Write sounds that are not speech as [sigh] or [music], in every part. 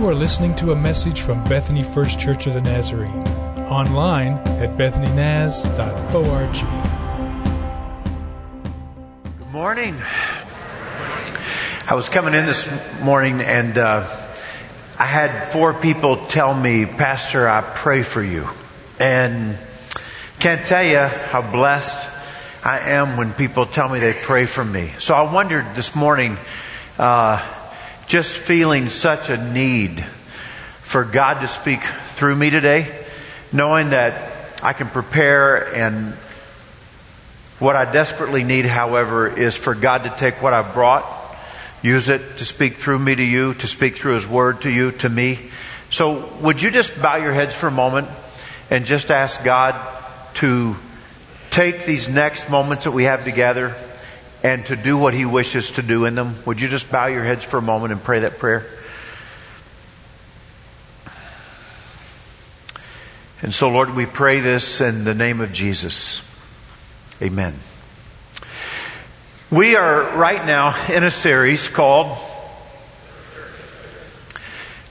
You are listening to a message from Bethany First Church of the Nazarene. Online at bethanynaz.org. Good morning. I was coming in this morning and uh, I had four people tell me, Pastor, I pray for you. And can't tell you how blessed I am when people tell me they pray for me. So I wondered this morning, uh, just feeling such a need for God to speak through me today, knowing that I can prepare and what I desperately need, however, is for God to take what I've brought, use it to speak through me to you, to speak through His Word to you, to me. So would you just bow your heads for a moment and just ask God to take these next moments that we have together and to do what He wishes to do in them. Would you just bow your heads for a moment and pray that prayer? And so, Lord, we pray this in the name of Jesus. Amen. We are right now in a series called.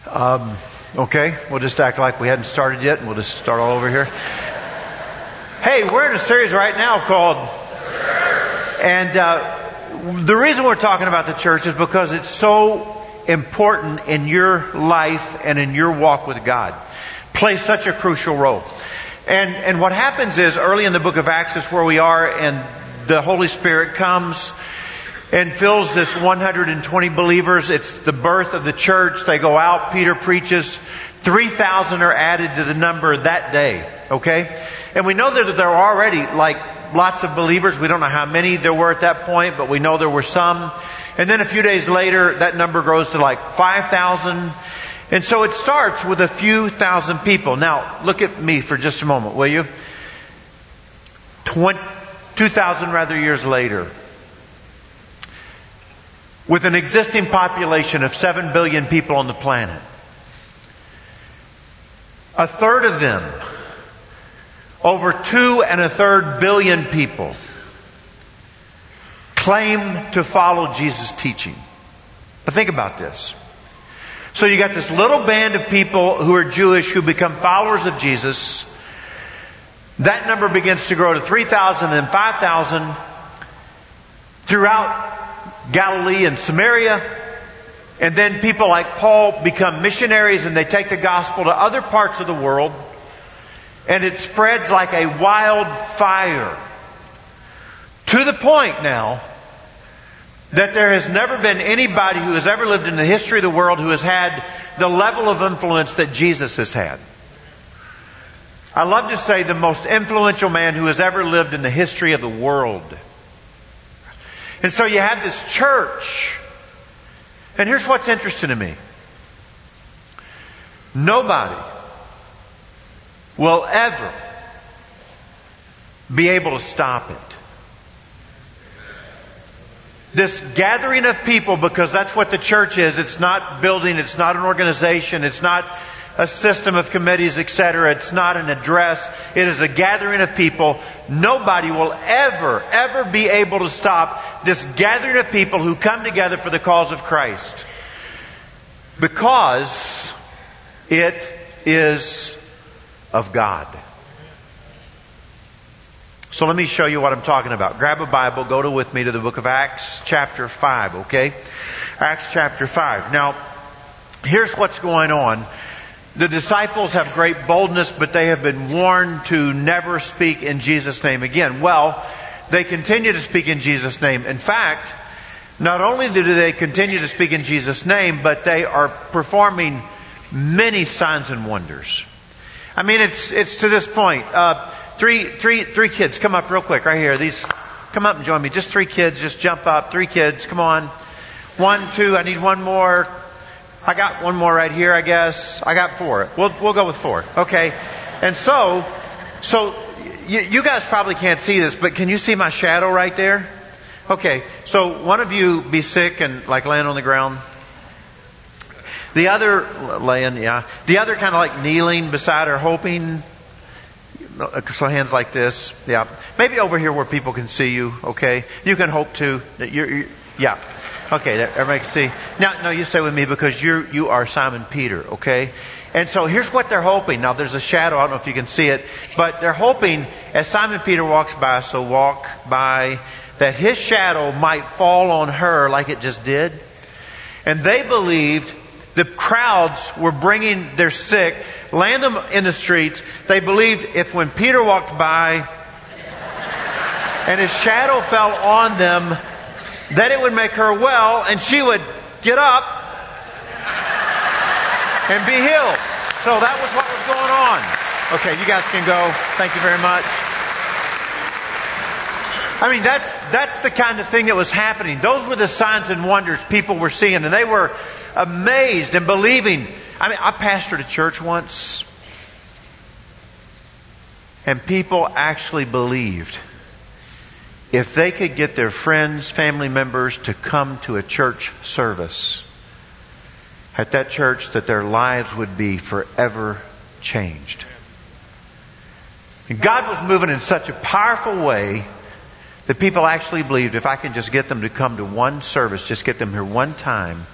Um, okay, we'll just act like we hadn't started yet and we'll just start all over here. Hey, we're in a series right now called and uh, the reason we're talking about the church is because it's so important in your life and in your walk with God. Plays such a crucial role. And, and what happens is early in the book of Acts is where we are and the Holy Spirit comes and fills this 120 believers. It's the birth of the church. They go out. Peter preaches. 3,000 are added to the number that day. Okay? And we know that there are already like lots of believers. We don't know how many there were at that point, but we know there were some. And then a few days later, that number grows to like 5,000. And so it starts with a few thousand people. Now, look at me for just a moment, will you? 2,000 rather years later, with an existing population of 7 billion people on the planet, a third of them over two and a third billion people claim to follow Jesus' teaching. But think about this. So you got this little band of people who are Jewish who become followers of Jesus. That number begins to grow to 3,000 and 5,000 throughout Galilee and Samaria. And then people like Paul become missionaries and they take the gospel to other parts of the world and it spreads like a wildfire. To the point now that there has never been anybody who has ever lived in the history of the world who has had the level of influence that Jesus has had. I love to say the most influential man who has ever lived in the history of the world. And so you have this church. And here's what's interesting to me. Nobody will ever be able to stop it. This gathering of people, because that's what the church is. It's not building, it's not an organization, it's not a system of committees, etc. It's not an address. It is a gathering of people. Nobody will ever, ever be able to stop this gathering of people who come together for the cause of Christ. Because it is of God. So let me show you what I'm talking about. Grab a Bible, go to with me to the book of Acts chapter 5, okay? Acts chapter 5. Now, here's what's going on. The disciples have great boldness, but they have been warned to never speak in Jesus' name again. Well, they continue to speak in Jesus' name. In fact, not only do they continue to speak in Jesus' name, but they are performing many signs and wonders. I mean, it's, it's to this point. Uh, three, three, three kids, come up real quick right here. These, come up and join me. Just three kids, just jump up. Three kids, come on. One, two, I need one more. I got one more right here, I guess. I got four. We'll, we'll go with four. Okay. And so, so you, you guys probably can't see this, but can you see my shadow right there? Okay. So one of you be sick and like land on the ground. The other laying, yeah. The other kind of like kneeling beside her, hoping. So hands like this, yeah. Maybe over here where people can see you. Okay, you can hope to. You're, you're, yeah. Okay, everybody can see. Now, no, you stay with me because you you are Simon Peter, okay? And so here's what they're hoping. Now, there's a shadow. I don't know if you can see it, but they're hoping as Simon Peter walks by, so walk by, that his shadow might fall on her like it just did. And they believed the crowds were bringing their sick, land them in the streets. They believed if when Peter walked by and his shadow fell on them, that it would make her well and she would get up and be healed. So that was what was going on. Okay, you guys can go. Thank you very much. I mean, that's, that's the kind of thing that was happening. Those were the signs and wonders people were seeing, and they were amazed and believing. I mean, I pastored a church once, and people actually believed if they could get their friends, family members to come to a church service at that church, that their lives would be forever changed. And God was moving in such a powerful way that people actually believed if I can just get them to come to one service, just get them here one time,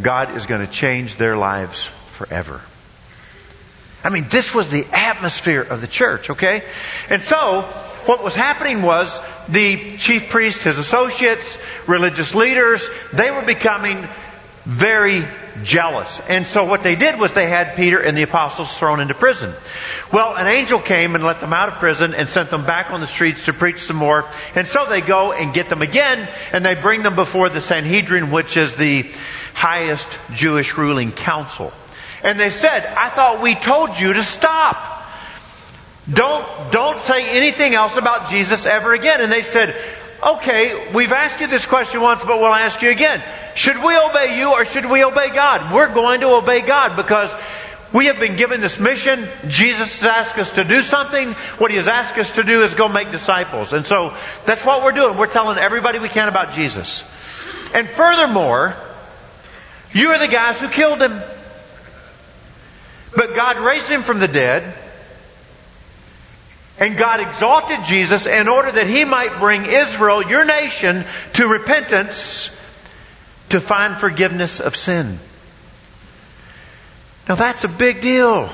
God is going to change their lives forever. I mean, this was the atmosphere of the church, okay? And so, what was happening was the chief priest, his associates, religious leaders, they were becoming very jealous. And so what they did was they had Peter and the apostles thrown into prison. Well, an angel came and let them out of prison and sent them back on the streets to preach some more. And so they go and get them again and they bring them before the Sanhedrin, which is the highest Jewish ruling council. And they said, I thought we told you to stop. Don't, don't say anything else about Jesus ever again. And they said, okay, we've asked you this question once, but we'll ask you again. Should we obey you or should we obey God? We're going to obey God because we have been given this mission. Jesus has asked us to do something. What he has asked us to do is go make disciples. And so that's what we're doing. We're telling everybody we can about Jesus. And furthermore, you are the guys who killed him. But God raised him from the dead. And God exalted Jesus in order that he might bring Israel, your nation, to repentance to find forgiveness of sin. Now that's a big deal.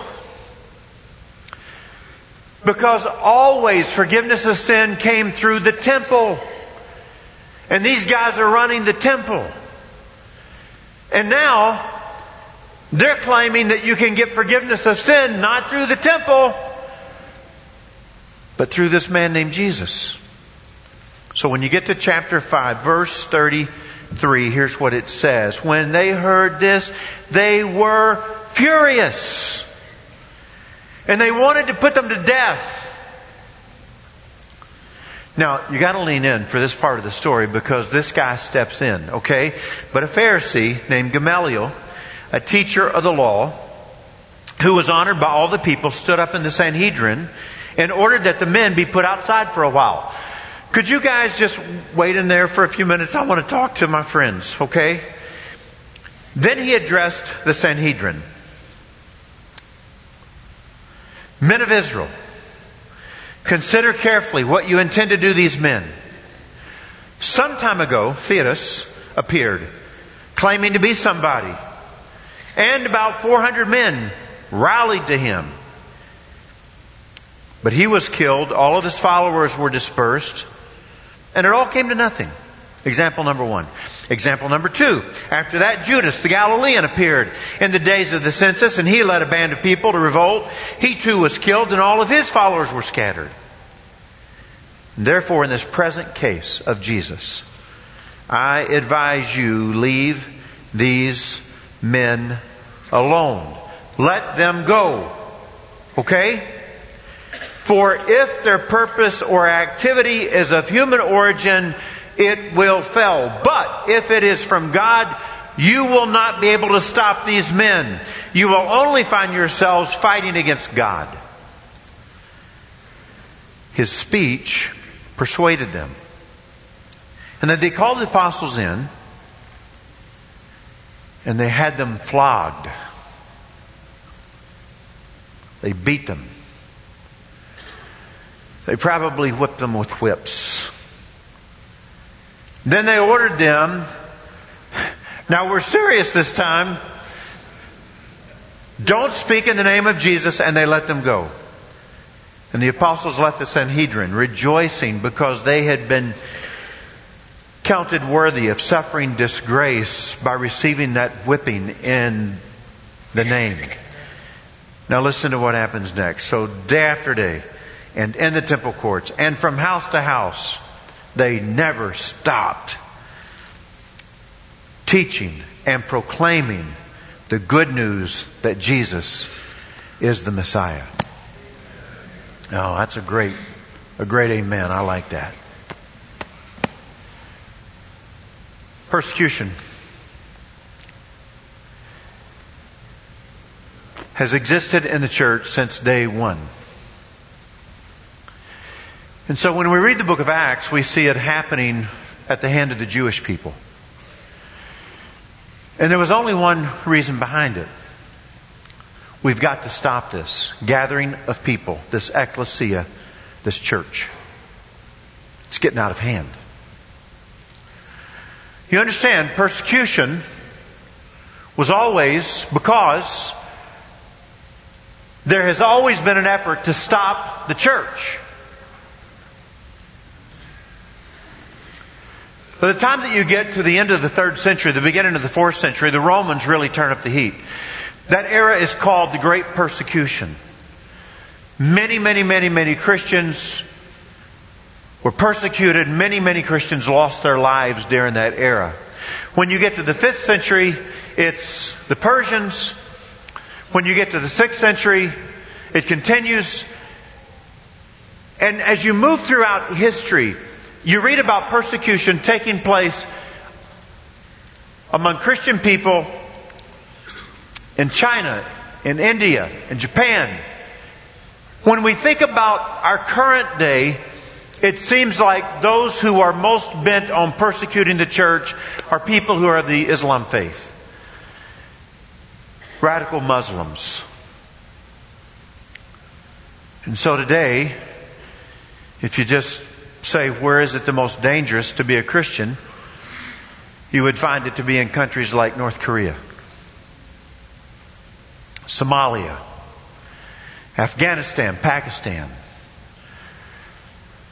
Because always forgiveness of sin came through the temple. And these guys are running the temple. And now they're claiming that you can get forgiveness of sin not through the temple, but through this man named Jesus. So when you get to chapter 5, verse 33, here's what it says. When they heard this, they were furious. And they wanted to put them to death. Now, you got to lean in for this part of the story because this guy steps in, okay? But a Pharisee named Gamaliel, a teacher of the law, who was honored by all the people, stood up in the Sanhedrin and ordered that the men be put outside for a while. Could you guys just wait in there for a few minutes? I want to talk to my friends, okay? Then he addressed the Sanhedrin. Men of Israel, consider carefully what you intend to do these men. Some time ago, Theudas appeared, claiming to be somebody, and about 400 men rallied to him. But he was killed, all of his followers were dispersed, and it all came to nothing. Example number one. Example number two. After that, Judas the Galilean appeared in the days of the census, and he led a band of people to revolt. He too was killed, and all of his followers were scattered. Therefore, in this present case of Jesus, I advise you leave these men alone. Let them go. Okay? For if their purpose or activity is of human origin, it will fail. But if it is from God, you will not be able to stop these men. You will only find yourselves fighting against God. His speech persuaded them. And then they called the apostles in and they had them flogged. They beat them. They probably whipped them with whips. Then they ordered them. Now we're serious this time. Don't speak in the name of Jesus, and they let them go. And the apostles left the Sanhedrin, rejoicing because they had been counted worthy of suffering disgrace by receiving that whipping in the name. Now listen to what happens next. So day after day, and in the temple courts, and from house to house, they never stopped teaching and proclaiming the good news that Jesus is the Messiah. Oh, that's a great, a great amen. I like that. Persecution has existed in the church since day one. And so when we read the book of Acts, we see it happening at the hand of the Jewish people. And there was only one reason behind it. We've got to stop this gathering of people, this ecclesia, this church. It's getting out of hand. You understand, persecution was always because there has always been an effort to stop the church. By the time that you get to the end of the third century, the beginning of the fourth century, the Romans really turn up the heat. That era is called the Great Persecution. Many, many, many, many Christians were persecuted. Many, many Christians lost their lives during that era. When you get to the fifth century, it's the Persians. When you get to the sixth century, it continues. And as you move throughout history, you read about persecution taking place among Christian people in China, in India, in Japan. When we think about our current day, it seems like those who are most bent on persecuting the church are people who are of the Islam faith. Radical Muslims. And so today, if you just say, where is it the most dangerous to be a Christian? You would find it to be in countries like North Korea, Somalia, Afghanistan, Pakistan,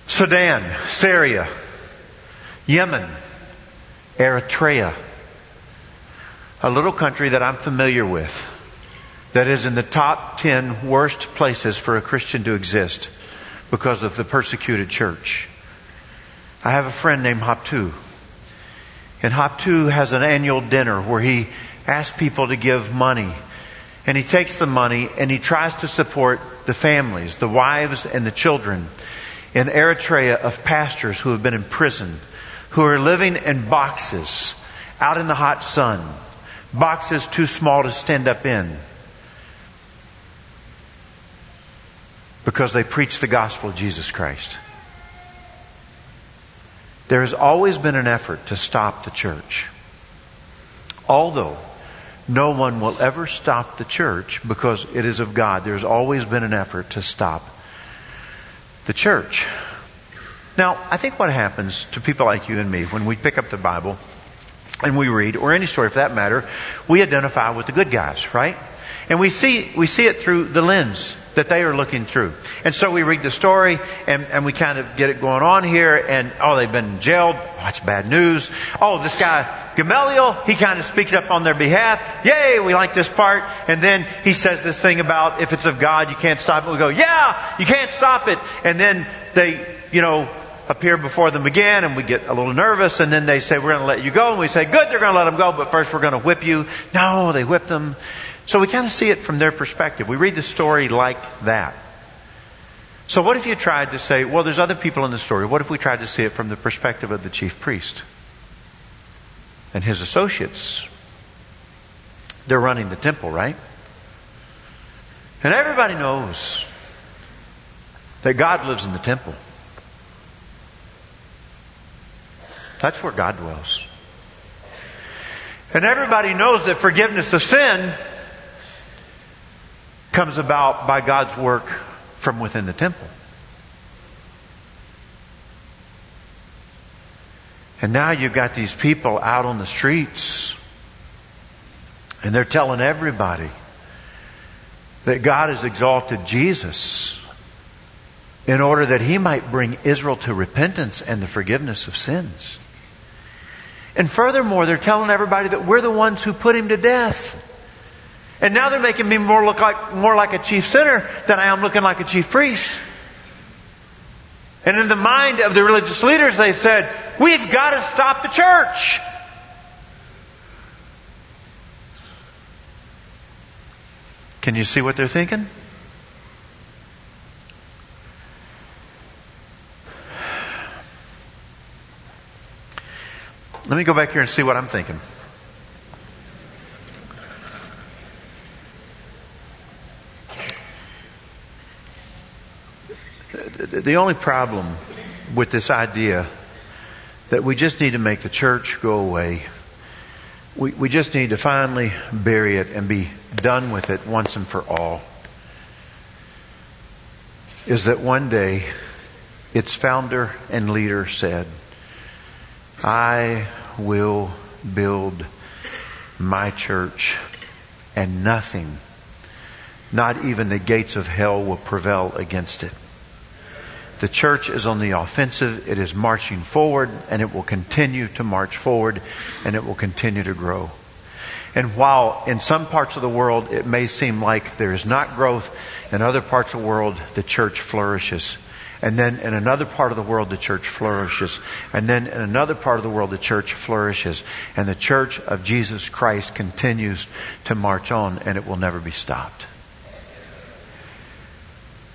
Sudan, Syria, Yemen, Eritrea, a little country that I'm familiar with that is in the top 10 worst places for a Christian to exist because of the persecuted church. I have a friend named Haptu. And Haptu has an annual dinner where he asks people to give money. And he takes the money and he tries to support the families, the wives and the children in Eritrea of pastors who have been in prison, who are living in boxes out in the hot sun, boxes too small to stand up in. Because they preach the gospel of Jesus Christ. There has always been an effort to stop the church. Although no one will ever stop the church because it is of God, there's always been an effort to stop the church. Now, I think what happens to people like you and me when we pick up the Bible and we read, or any story for that matter, we identify with the good guys, right? And we see, we see it through the lens that they are looking through. And so we read the story and, and we kind of get it going on here and, oh, they've been jailed. Oh, that's bad news. Oh, this guy, Gamaliel, he kind of speaks up on their behalf. Yay, we like this part. And then he says this thing about if it's of God, you can't stop it. We go, yeah, you can't stop it. And then they, you know, appear before them again and we get a little nervous and then they say, we're going to let you go. And we say, good, they're going to let them go, but first we're going to whip you. No, they whip them. So we kind of see it from their perspective. We read the story like that. So what if you tried to say, well, there's other people in the story. What if we tried to see it from the perspective of the chief priest and his associates? They're running the temple, right? And everybody knows that God lives in the temple. That's where God dwells. And everybody knows that forgiveness of sin comes about by God's work from within the temple. And now you've got these people out on the streets, and they're telling everybody that God has exalted Jesus in order that he might bring Israel to repentance and the forgiveness of sins. And furthermore, they're telling everybody that we're the ones who put him to death. And now they're making me more look like more like a chief sinner than I am looking like a chief priest. And in the mind of the religious leaders, they said, We've got to stop the church. Can you see what they're thinking? Let me go back here and see what I'm thinking. The only problem with this idea that we just need to make the church go away, we, we just need to finally bury it and be done with it once and for all, is that one day its founder and leader said, I will build my church, and nothing, not even the gates of hell, will prevail against it. The church is on the offensive. It is marching forward, and it will continue to march forward, and it will continue to grow. And while in some parts of the world it may seem like there is not growth, in other parts of the world the church flourishes. And then in another part of the world, the church flourishes. And then in another part of the world, the church flourishes. And the church of Jesus Christ continues to march on, and it will never be stopped.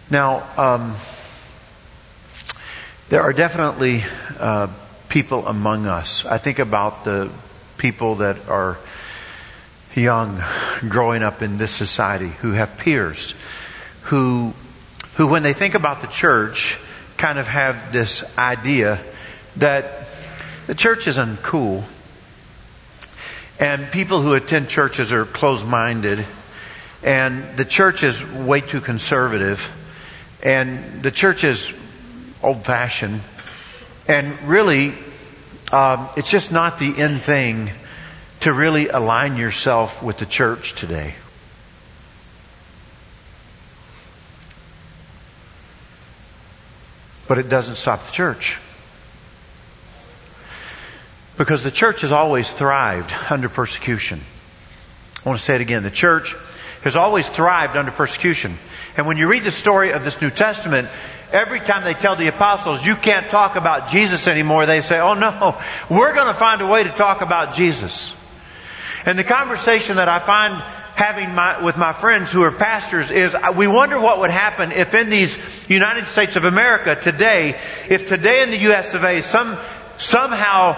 Now, um, there are definitely uh, people among us. I think about the people that are young, growing up in this society, who have peers, who who, when they think about the church, kind of have this idea that the church is uncool. And people who attend churches are closed minded. And the church is way too conservative. And the church is old fashioned. And really, um, it's just not the end thing to really align yourself with the church today. But it doesn't stop the church. Because the church has always thrived under persecution. I want to say it again. The church has always thrived under persecution. And when you read the story of this New Testament, every time they tell the apostles, you can't talk about Jesus anymore, they say, oh no, we're going to find a way to talk about Jesus. And the conversation that I find having my, with my friends who are pastors is we wonder what would happen if in these United States of America today, if today in the US of A, some, somehow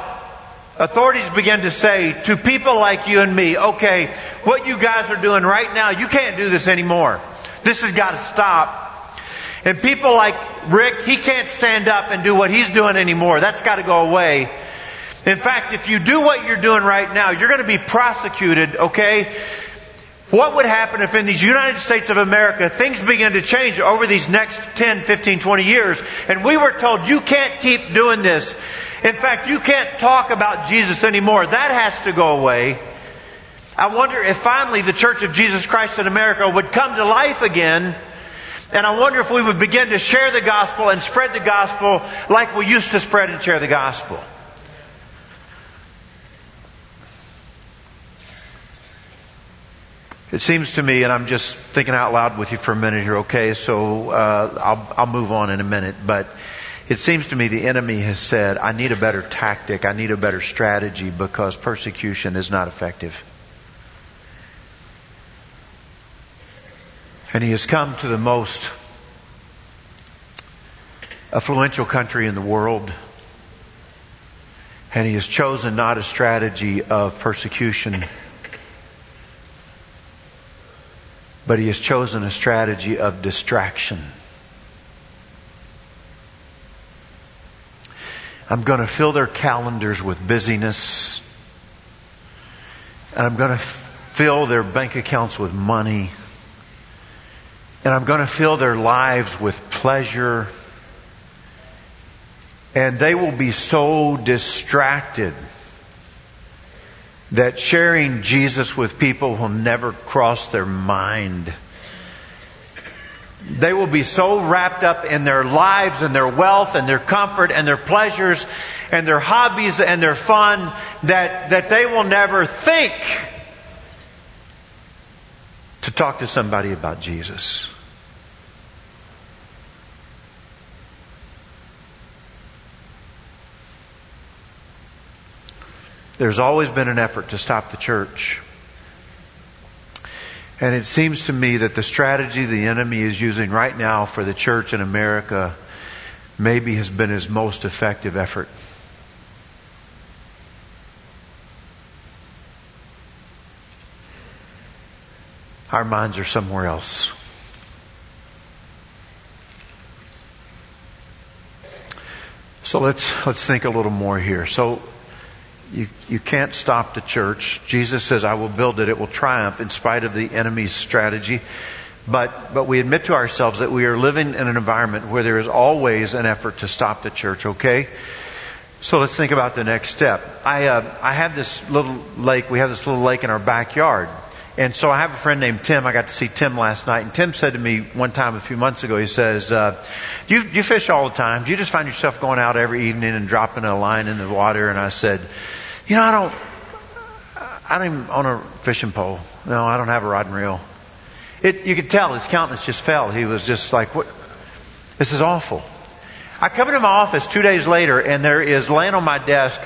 authorities begin to say to people like you and me, okay, what you guys are doing right now, you can't do this anymore. This has got to stop. And people like Rick, he can't stand up and do what he's doing anymore. That's got to go away. In fact, if you do what you're doing right now, you're going to be prosecuted, okay? What would happen if in these United States of America things begin to change over these next 10, 15, 20 years and we were told you can't keep doing this. In fact, you can't talk about Jesus anymore. That has to go away. I wonder if finally the Church of Jesus Christ in America would come to life again. And I wonder if we would begin to share the gospel and spread the gospel like we used to spread and share the gospel. It seems to me, and I'm just thinking out loud with you for a minute here, okay? So uh, I'll, I'll move on in a minute. But it seems to me the enemy has said, I need a better tactic, I need a better strategy because persecution is not effective. And he has come to the most affluential country in the world. And he has chosen not a strategy of persecution but he has chosen a strategy of distraction. I'm going to fill their calendars with busyness, and I'm going to fill their bank accounts with money, and I'm going to fill their lives with pleasure. And they will be so distracted that sharing Jesus with people will never cross their mind. They will be so wrapped up in their lives and their wealth and their comfort and their pleasures and their hobbies and their fun that, that they will never think to talk to somebody about Jesus. There's always been an effort to stop the church. And it seems to me that the strategy the enemy is using right now for the church in America maybe has been his most effective effort. Our minds are somewhere else. So let's let's think a little more here. So you, you can't stop the church. Jesus says, I will build it. It will triumph in spite of the enemy's strategy. But, but we admit to ourselves that we are living in an environment where there is always an effort to stop the church, okay? So let's think about the next step. I, uh, I have this little lake, we have this little lake in our backyard. And so I have a friend named Tim. I got to see Tim last night. And Tim said to me one time a few months ago, he says, uh, do, you, do you fish all the time? Do you just find yourself going out every evening and dropping a line in the water? And I said, you know, I don't, I don't even own a fishing pole. No, I don't have a rod and reel. It, you could tell his countenance just fell. He was just like, what? This is awful. I come into my office two days later and there is laying on my desk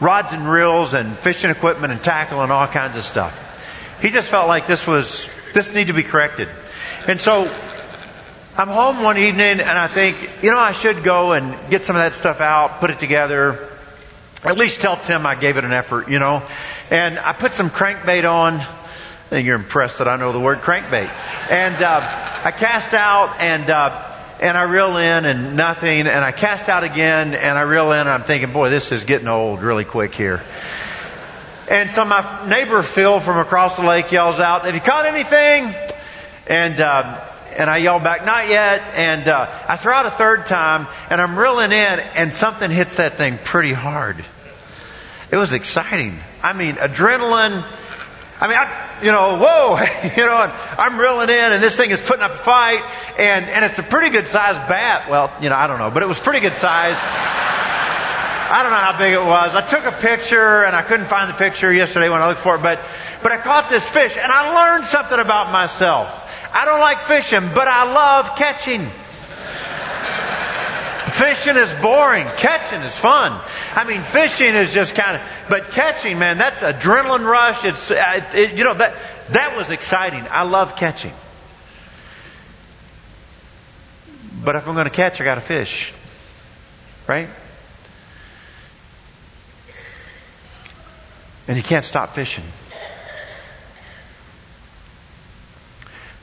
rods and reels and fishing equipment and tackle and all kinds of stuff. He just felt like this was, this needed to be corrected. And so I'm home one evening and I think, you know, I should go and get some of that stuff out, put it together, at least tell Tim I gave it an effort, you know. And I put some crankbait on. I think you're impressed that I know the word crankbait. And uh, I cast out and uh, and I reel in and nothing. And I cast out again and I reel in. And I'm thinking, boy, this is getting old really quick here. And so my neighbor Phil from across the lake yells out, "Have you caught anything?" And uh, and I yell back, "Not yet." And uh, I throw out a third time, and I'm reeling in, and something hits that thing pretty hard. It was exciting. I mean, adrenaline. I mean, I, you know, whoa, [laughs] you know, I'm reeling in, and this thing is putting up a fight, and and it's a pretty good sized bat. Well, you know, I don't know, but it was pretty good size. I don't know how big it was. I took a picture, and I couldn't find the picture yesterday when I looked for it, but but I caught this fish, and I learned something about myself. I don't like fishing, but I love catching. Fishing is boring. Catching is fun. I mean, fishing is just kind of, but catching, man, that's adrenaline rush. It's, it, you know, that, that was exciting. I love catching. But if I'm going to catch, I got to fish. Right? And you can't stop fishing.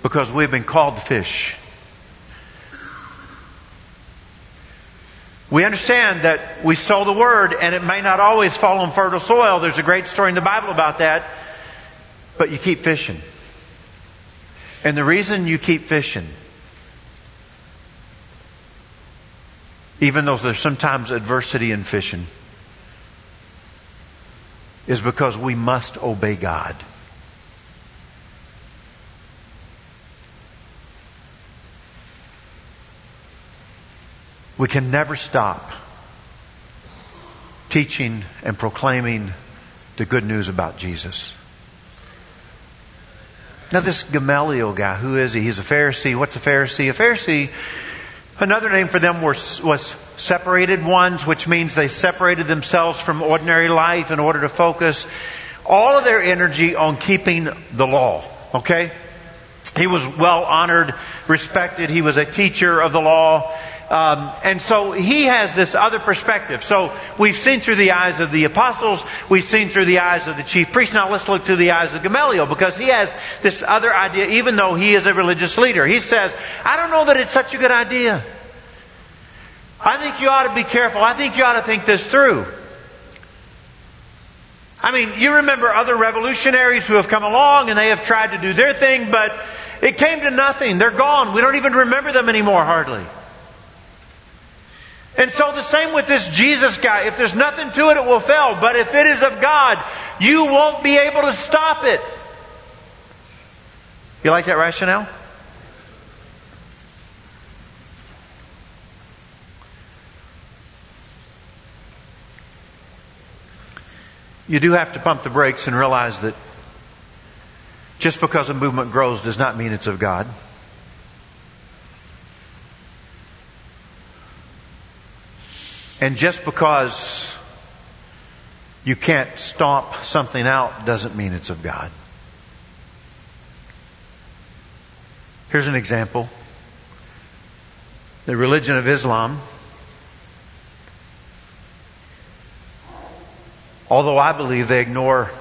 Because we've been called to fish. We understand that we sow the word and it may not always fall on fertile soil. There's a great story in the Bible about that. But you keep fishing. And the reason you keep fishing, even though there's sometimes adversity in fishing, is because we must obey God. We can never stop teaching and proclaiming the good news about Jesus. Now, this Gamaliel guy, who is he? He's a Pharisee. What's a Pharisee? A Pharisee, another name for them was, was separated ones, which means they separated themselves from ordinary life in order to focus all of their energy on keeping the law. Okay? He was well honored, respected. He was a teacher of the law. Um, and so he has this other perspective. So we've seen through the eyes of the apostles, we've seen through the eyes of the chief priest. Now let's look through the eyes of Gamaliel because he has this other idea, even though he is a religious leader. He says, I don't know that it's such a good idea. I think you ought to be careful. I think you ought to think this through. I mean, you remember other revolutionaries who have come along and they have tried to do their thing, but it came to nothing. They're gone. We don't even remember them anymore, hardly. And so the same with this Jesus guy. If there's nothing to it, it will fail. But if it is of God, you won't be able to stop it. You like that rationale? You do have to pump the brakes and realize that just because a movement grows does not mean it's of God. And just because you can't stomp something out doesn't mean it's of God. Here's an example the religion of Islam. Although I believe they ignore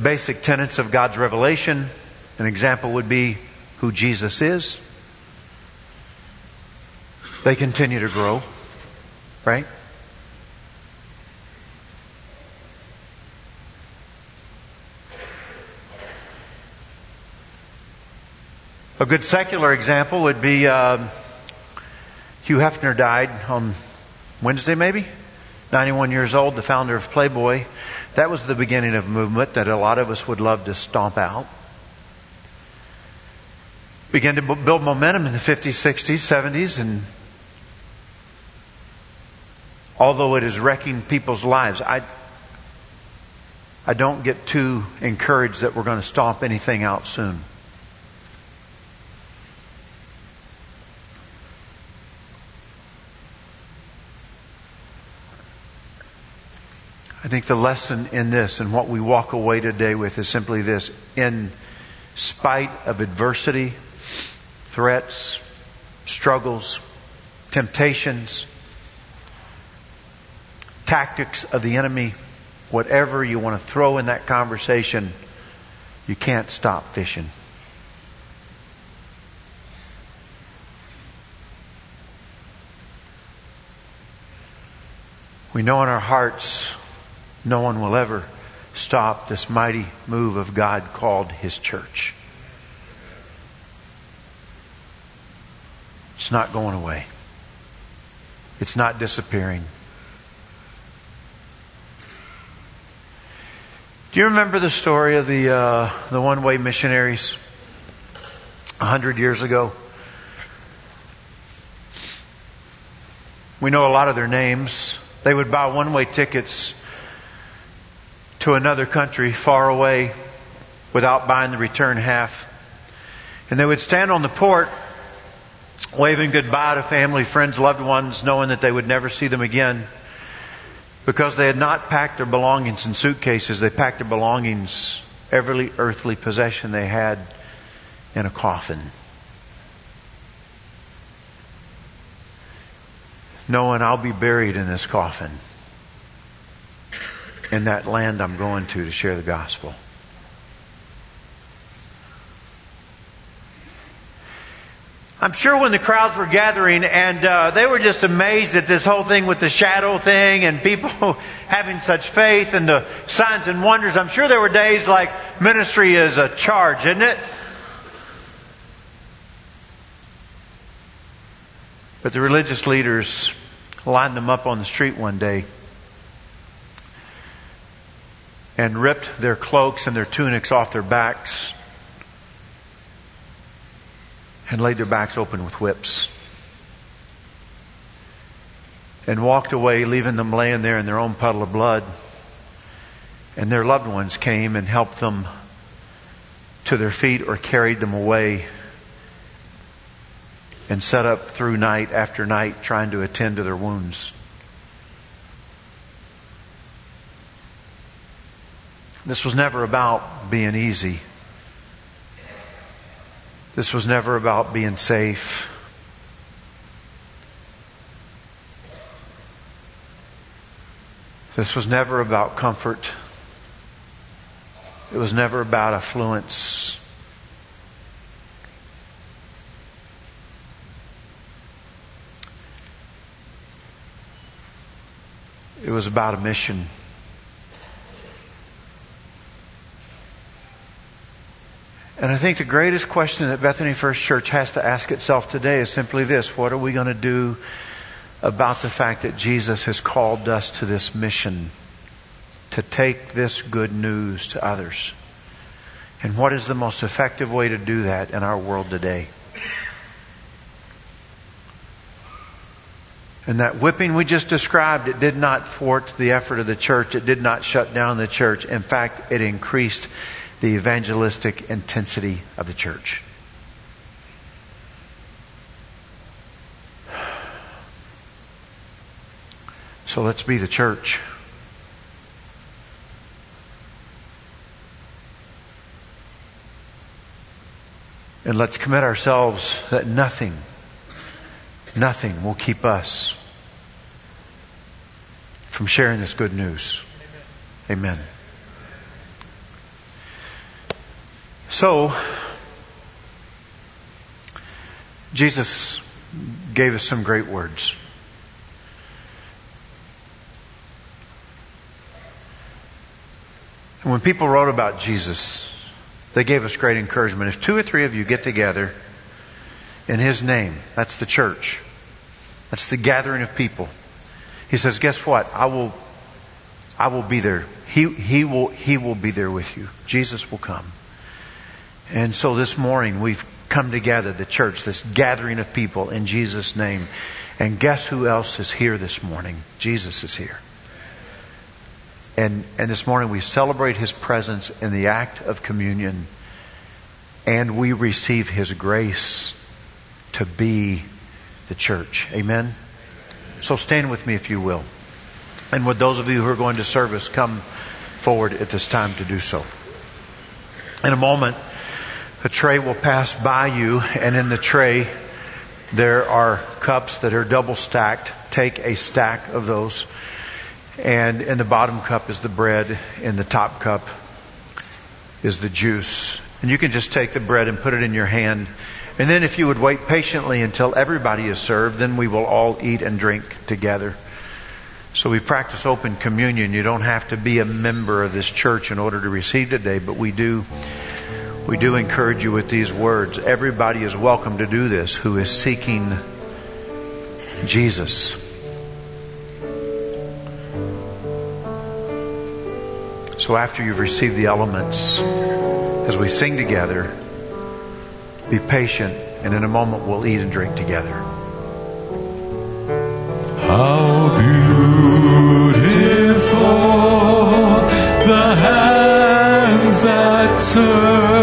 basic tenets of God's revelation, an example would be who Jesus is. They continue to grow, right? A good secular example would be uh, Hugh Hefner died on Wednesday, maybe? 91 years old, the founder of Playboy. That was the beginning of a movement that a lot of us would love to stomp out. Began to build momentum in the 50s, 60s, 70s, and although it is wrecking people's lives, I, I don't get too encouraged that we're going to stomp anything out soon. I think the lesson in this and what we walk away today with is simply this. In spite of adversity, threats, struggles, temptations, tactics of the enemy, whatever you want to throw in that conversation, you can't stop fishing. We know in our hearts no one will ever stop this mighty move of God called His church. It's not going away. It's not disappearing. Do you remember the story of the uh, the one way missionaries a hundred years ago? We know a lot of their names. They would buy one way tickets to another country far away without buying the return half. And they would stand on the port waving goodbye to family, friends, loved ones, knowing that they would never see them again. Because they had not packed their belongings in suitcases, they packed their belongings, every earthly possession they had, in a coffin. Knowing I'll be buried in this coffin in that land I'm going to to share the gospel. I'm sure when the crowds were gathering and uh, they were just amazed at this whole thing with the shadow thing and people [laughs] having such faith and the signs and wonders. I'm sure there were days like ministry is a charge, isn't it? But the religious leaders lined them up on the street one day and ripped their cloaks and their tunics off their backs and laid their backs open with whips and walked away, leaving them laying there in their own puddle of blood. And their loved ones came and helped them to their feet or carried them away and set up through night after night trying to attend to their wounds. This was never about being easy. This was never about being safe. This was never about comfort. It was never about affluence. It was about a mission. And I think the greatest question that Bethany First Church has to ask itself today is simply this What are we going to do about the fact that Jesus has called us to this mission to take this good news to others. And what is the most effective way to do that in our world today? And that whipping we just described, it did not thwart the effort of the church. It did not shut down the church. In fact, it increased the evangelistic intensity of the church. So let's be the church. And let's commit ourselves that nothing, nothing will keep us from sharing this good news. Amen. So, Jesus gave us some great words. And when people wrote about Jesus, they gave us great encouragement. If two or three of you get together in His name, that's the church. That's the gathering of people. He says, guess what? I will, I will be there. He, he will, he will be there with you. Jesus will come. And so this morning we've come together, the church, this gathering of people in Jesus' name. And guess who else is here this morning? Jesus is here. And, and this morning we celebrate his presence in the act of communion and we receive his grace to be the church. Amen? So stand with me if you will. And would those of you who are going to service come forward at this time to do so? In a moment, a tray will pass by you, and in the tray, there are cups that are double stacked. Take a stack of those. And in the bottom cup is the bread, in the top cup is the juice. And you can just take the bread and put it in your hand. And then if you would wait patiently until everybody is served, then we will all eat and drink together. So we practice open communion. You don't have to be a member of this church in order to receive today, but we do we do encourage you with these words. Everybody is welcome to do this who is seeking Jesus. So after you've received the elements, as we sing together, be patient, and in a moment we'll eat and drink together. How beautiful the hands that serve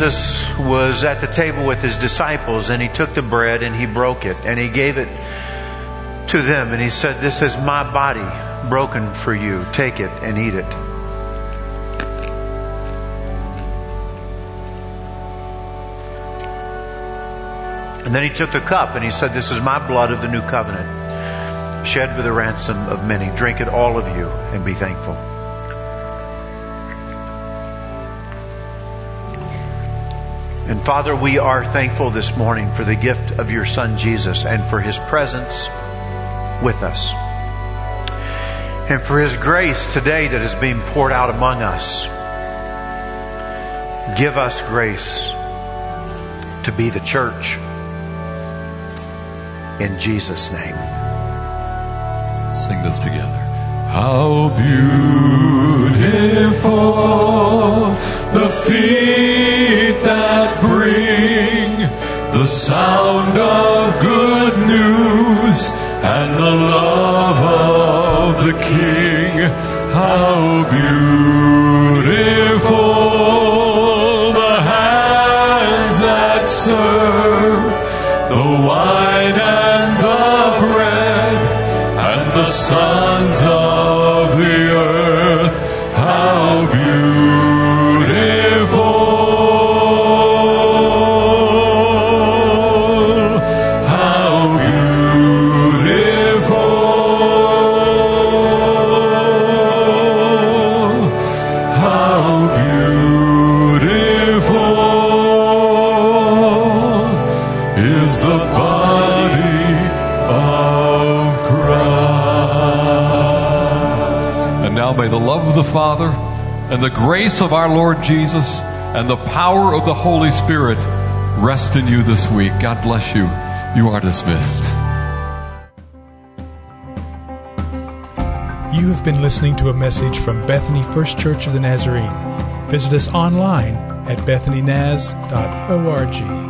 Jesus was at the table with his disciples and he took the bread and he broke it and he gave it to them and he said, This is my body broken for you. Take it and eat it. And then he took the cup and he said, This is my blood of the new covenant, shed for the ransom of many. Drink it, all of you, and be thankful. And Father, we are thankful this morning for the gift of your Son Jesus and for his presence with us. And for his grace today that is being poured out among us. Give us grace to be the church. In Jesus' name. Sing this together. How beautiful the feet that bring the sound of good news and the love of the King. How beautiful the hands that serve the wine and the bread and the sons Father and the grace of our Lord Jesus and the power of the Holy Spirit rest in you this week. God bless you. You are dismissed. You have been listening to a message from Bethany First Church of the Nazarene. Visit us online at bethanynaz.org.